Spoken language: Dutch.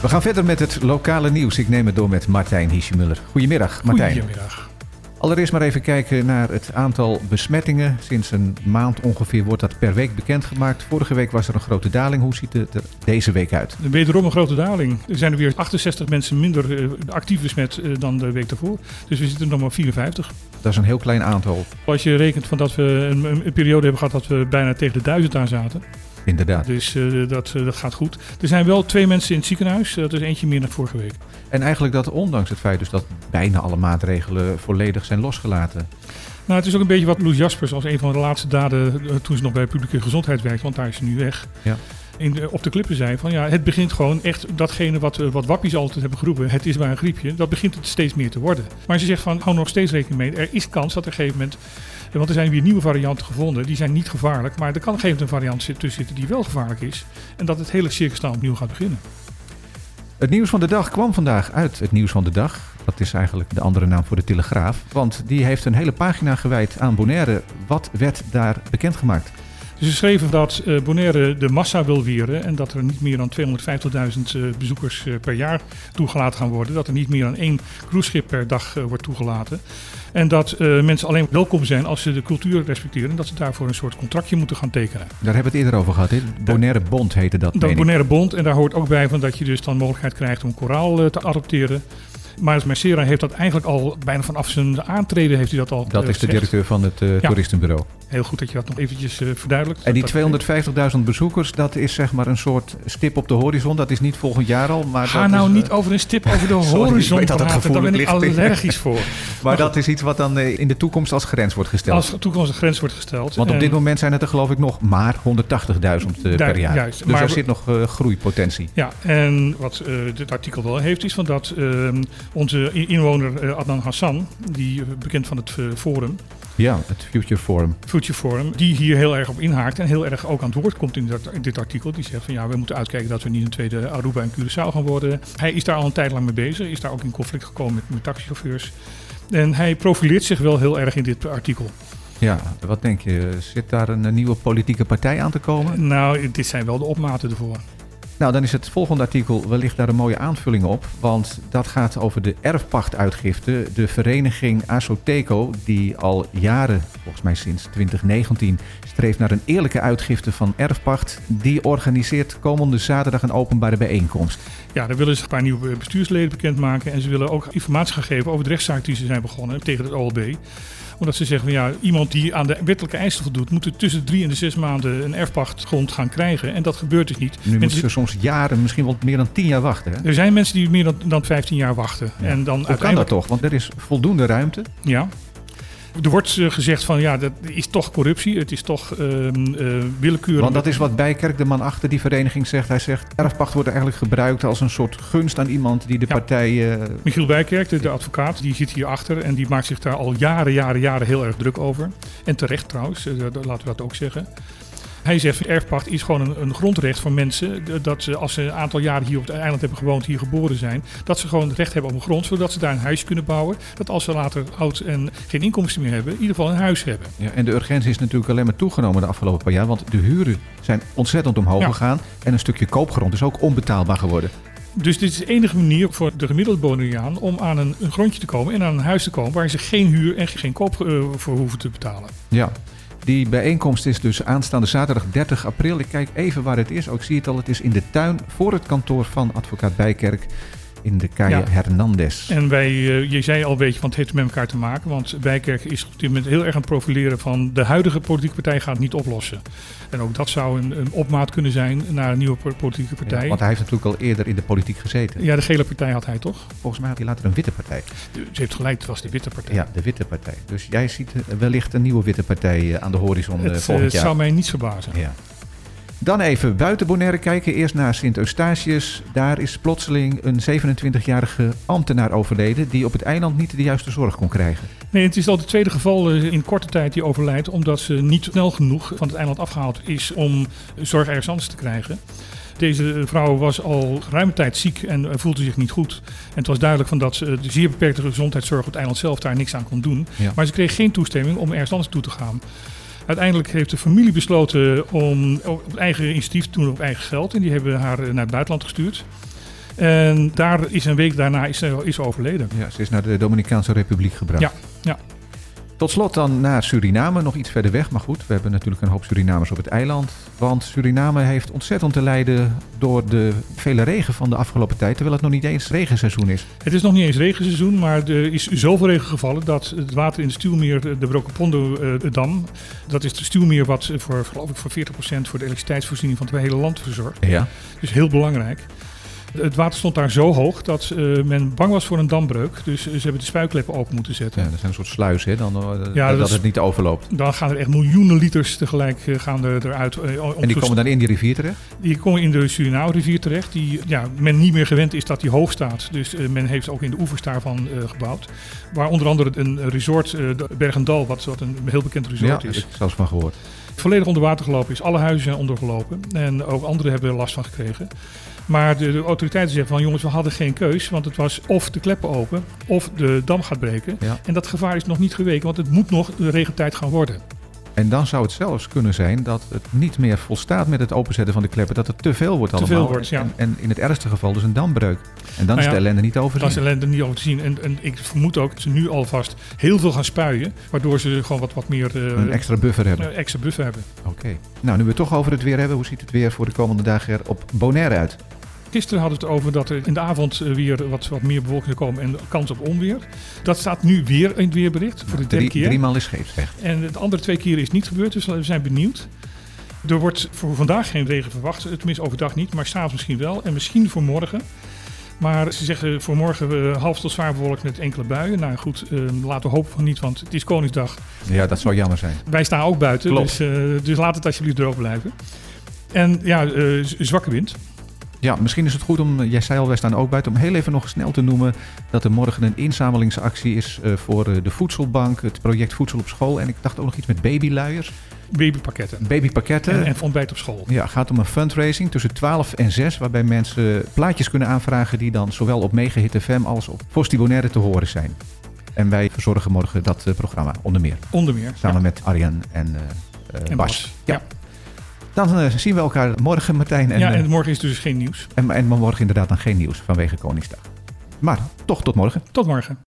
We gaan verder met het lokale nieuws. Ik neem het door met Martijn Hiesjemuller. Goedemiddag, Martijn. Goedemiddag. Allereerst maar even kijken naar het aantal besmettingen. Sinds een maand ongeveer wordt dat per week bekendgemaakt. Vorige week was er een grote daling. Hoe ziet het er deze week uit? Wederom een grote daling. Er zijn er weer 68 mensen minder uh, actief besmet uh, dan de week daarvoor. Dus we zitten nog maar 54. Dat is een heel klein aantal. Als je rekent van dat we een, een periode hebben gehad dat we bijna tegen de duizend aan zaten. Inderdaad. Dus uh, dat, dat gaat goed. Er zijn wel twee mensen in het ziekenhuis. Dat is eentje meer dan vorige week. En eigenlijk dat ondanks het feit dus dat bijna alle maatregelen volledig zijn losgelaten. Nou, het is ook een beetje wat Loes Jaspers als een van de laatste daden toen ze nog bij publieke gezondheid werkte, want daar is ze nu weg. Ja. In op de klippen zei van ja, het begint gewoon echt datgene wat, wat wappies altijd hebben geroepen. Het is maar een griepje. Dat begint het steeds meer te worden. Maar ze zegt van hou nog steeds rekening mee. Er is kans dat er een gegeven moment want er zijn weer nieuwe varianten gevonden. Die zijn niet gevaarlijk. Maar er kan een gegeven moment een variant tussen zitten die wel gevaarlijk is. En dat het hele circus dan opnieuw gaat beginnen. Het nieuws van de dag kwam vandaag uit het nieuws van de dag. Dat is eigenlijk de andere naam voor de Telegraaf. Want die heeft een hele pagina gewijd aan Bonaire. Wat werd daar bekendgemaakt? Dus ze schreven dat uh, Bonaire de massa wil weren en dat er niet meer dan 250.000 uh, bezoekers uh, per jaar toegelaten gaan worden. Dat er niet meer dan één cruiseschip per dag wordt toegelaten. En dat mensen alleen welkom zijn als ze de cultuur respecteren en dat ze daarvoor een soort contractje moeten gaan tekenen. Daar hebben we het eerder over gehad. Hè? Bonaire Bond heette dat. Dat Bonaire Bond en daar hoort ook bij van dat je dus dan mogelijkheid krijgt om koraal te adopteren. Maar Mercera heeft dat eigenlijk al bijna vanaf zijn aantreden heeft hij dat al Dat is de directeur van het uh, ja. toeristenbureau. Heel goed dat je dat nog eventjes uh, verduidelijkt. En die 250.000 bezoekers, dat is zeg maar een soort stip op de horizon. Dat is niet volgend jaar al. Maar Ga dat nou is, niet over een stip over de horizon dat het praten. Daar ben ik allergisch voor. maar, maar dat is iets wat dan in de toekomst als grens wordt gesteld. Als toekomst als grens wordt gesteld. Want op dit moment zijn het er geloof ik nog maar 180.000 per jaar. Juist, dus maar er zit nog groeipotentie. Ja, en wat dit artikel wel heeft is van dat onze inwoner uh, Adnan Hassan, die bekend van het uh, forum. Ja, het Future Forum. Future Forum, die hier heel erg op inhaakt en heel erg ook aan het woord komt in, dat, in dit artikel. Die zegt van ja, we moeten uitkijken dat we niet een tweede Aruba en Curaçao gaan worden. Hij is daar al een tijd lang mee bezig, is daar ook in conflict gekomen met, met taxichauffeurs. En hij profileert zich wel heel erg in dit artikel. Ja, wat denk je? Zit daar een nieuwe politieke partij aan te komen? Nou, dit zijn wel de opmaten ervoor. Nou, dan is het volgende artikel wellicht daar een mooie aanvulling op. Want dat gaat over de erfpachtuitgifte. De vereniging Asoteco, die al jaren, volgens mij sinds 2019, streeft naar een eerlijke uitgifte van erfpacht. Die organiseert komende zaterdag een openbare bijeenkomst. Ja, daar willen ze een paar nieuwe bestuursleden bekendmaken. En ze willen ook informatie gaan geven over de rechtszaak die ze zijn begonnen tegen het OLB omdat ze zeggen, van, ja, iemand die aan de wettelijke eisen voldoet, moet er tussen drie en de zes maanden een erfpachtgrond gaan krijgen. En dat gebeurt dus niet. Nu mensen, moeten ze soms jaren, misschien wel meer dan tien jaar wachten. Hè? Er zijn mensen die meer dan, dan 15 jaar wachten. Ja. En dan Hoe uiteindelijk... kan dat toch? Want er is voldoende ruimte. Ja. Er wordt uh, gezegd van ja, dat is toch corruptie, het is toch uh, uh, willekeur. Want dat is wat Bijkerk, de man achter die vereniging, zegt. Hij zegt, erfpacht wordt eigenlijk gebruikt als een soort gunst aan iemand die de ja. partij... Michiel Bijkerk, de, de, advocaat, die zit hier achter en die maakt zich daar al jaren, jaren, jaren heel erg druk over. En terecht trouwens, laten we dat ook zeggen. Hij zegt, erfpacht is gewoon een, een, grondrecht van mensen. Dat ze als ze een aantal jaren hier op het eiland hebben gewoond, hier geboren zijn. Dat ze gewoon het recht hebben op een grond, zodat ze daar een huis kunnen bouwen. Dat als ze later oud en geen inkomsten meer hebben, in ieder geval een huis hebben. Ja, en de urgentie is natuurlijk alleen maar toegenomen de afgelopen paar jaar. Want de huren zijn ontzettend omhoog ja. gegaan. En een stukje koopgrond is ook onbetaalbaar geworden. Dus dit is de enige manier voor de gemiddelde Bonaireaan om aan een, een, grondje te komen en aan een huis te komen waar ze geen huur en geen koop uh, voor hoeven te betalen. Ja. Die bijeenkomst is dus aanstaande zaterdag 30 april. Ik kijk even waar het is. Ook zie je het al. Het is in de tuin voor het kantoor van advocaat Bijkerk in de Calle ja. Hernandez. En wij, uh, je zei al een beetje, want het heeft met elkaar te maken. Want Bijkerk is op dit moment heel erg aan het profileren van de huidige politieke partij gaat het niet oplossen. En ook dat zou een, een opmaat kunnen zijn naar een nieuwe politieke partij. Ja, want hij heeft natuurlijk al eerder in de politiek gezeten. Ja, de gele partij had hij toch? Volgens mij had hij later een witte partij. Ze heeft gelijk, het was de witte partij. Ja, de witte partij. Dus jij ziet wellicht een nieuwe witte partij aan de horizon het, volgend het jaar. zou mij niets verbazen. Ja. Dan even buiten Bonaire kijken. Eerst naar Sint-Eustatius. Daar is plotseling een 27-jarige ambtenaar overleden... die op het eiland niet de juiste zorg kon krijgen. Nee, het is al het tweede geval in korte tijd die overlijdt... omdat ze niet snel genoeg van het eiland afgehaald is om zorg ergens anders te krijgen. Deze vrouw was al ruime tijd ziek en voelde zich niet goed. En het was duidelijk van dat ze de zeer beperkte gezondheidszorg op het eiland zelf daar niks aan kon doen. Ja. Maar ze kreeg geen toestemming om ergens anders toe te gaan. Uiteindelijk heeft de familie besloten om op eigen initiatief te doen op eigen geld. En die hebben haar naar het buitenland gestuurd. En daar is een week daarna is is overleden. Ja, ze is naar de Dominicaanse Republiek gebracht. Ja, ja. Tot slot dan naar Suriname, nog iets verder weg. Maar goed, we hebben natuurlijk een hoop Surinamers op het eiland. Want Suriname heeft ontzettend te lijden door de vele regen van de afgelopen tijd. Terwijl het nog niet eens regenseizoen is. Het is nog niet eens regenseizoen, maar er is zoveel regen gevallen dat het water in de stuwmeer, de Brokopondo-dam, dat is de stuwmeer wat voor, geloof ik, voor 40% voor de elektriciteitsvoorziening van het hele land verzorgt. Ja. Dus heel belangrijk. Het water stond daar zo hoog dat uh, men bang was voor een dambreuk. Dus ze hebben de spuikleppen open moeten zetten. Ja, dat zijn een soort sluizen, dan, uh, ja, dat, dat, het niet overloopt. Dan gaan er echt miljoenen liters tegelijk uh, gaan er, eruit. en die komen dan in die rivier terecht? Die komen in de Suriname-rivier terecht. Die ja, men niet meer gewend is dat die hoog staat. Dus men heeft ook in de oevers daarvan gebouwd. Waar onder andere een resort, Bergendal, wat, wat een heel bekend resort ja, is. Ja, ik zelfs van gehoord. Volledig onder water gelopen is. Alle huizen zijn ondergelopen. En ook anderen hebben er last van gekregen. Maar de, de, autoriteiten zeggen van jongens, we hadden geen keus. Want het was of de kleppen open of de dam gaat breken. Ja. En dat gevaar is nog niet geweken, want het moet nog de regentijd gaan worden. En dan zou het zelfs kunnen zijn dat het niet meer volstaat met het openzetten van de kleppen. Dat het te veel wordt te allemaal. Veel wordt, ja. en, en, in het ergste geval dus een dambreuk. En dan nou is de ellende niet over te Dan zien. is de ellende niet over te zien. En, en ik vermoed ook dat ze nu alvast heel veel gaan spuien. Waardoor ze gewoon wat, wat meer... Uh, een extra buffer hebben. extra buffer hebben. Oké. Nou, nu we het toch over het weer hebben. Hoe ziet het weer voor de komende dagen er op Bonaire uit? Gisteren hadden we het over dat er in de avond weer wat, wat meer bewolking zou komen en kans op onweer. Dat staat nu weer in het weerbericht voor de derde Drie, keer. driemaal is scheepsrecht. En de andere twee keren is niet gebeurd, dus we zijn benieuwd. Er wordt voor vandaag geen regen verwacht, tenminste overdag niet, maar s'avonds misschien wel. En misschien voor morgen. Maar ze zeggen voor morgen uh, half tot zwaar bewolkt met enkele buien. Nou goed, uh, laten we hopen van niet, want het is Koningsdag. Ja, dat zou jammer zijn. Wij staan ook buiten, dus, uh, dus laat het alsjeblieft droog blijven. En ja, zwakke wind. Ja, misschien is het goed om, jij zei al, wij staan ook buiten, om heel even nog snel te noemen dat er morgen een inzamelingsactie is uh, voor uh, de voedselbank, het project Voedsel op School. En ik dacht ook nog iets met babyluiers. Babypakketten. Babypakketten. En, en ontbijt op school. Ja, het gaat om een fundraising tussen 12 en 6, waarbij mensen plaatjes kunnen aanvragen die dan zowel op Mega Hit FM als op Posti Bonaire te horen zijn. En wij verzorgen morgen dat uh, programma, onder meer. Onder meer. Samen ja. met Arjan en, en Bas. Bas. ja. ja. Dan uh, zien we elkaar morgen, Martijn. En, ja, en morgen is dus geen nieuws. En, en morgen inderdaad dan geen nieuws vanwege Koningsdag. Maar toch tot morgen. Tot morgen.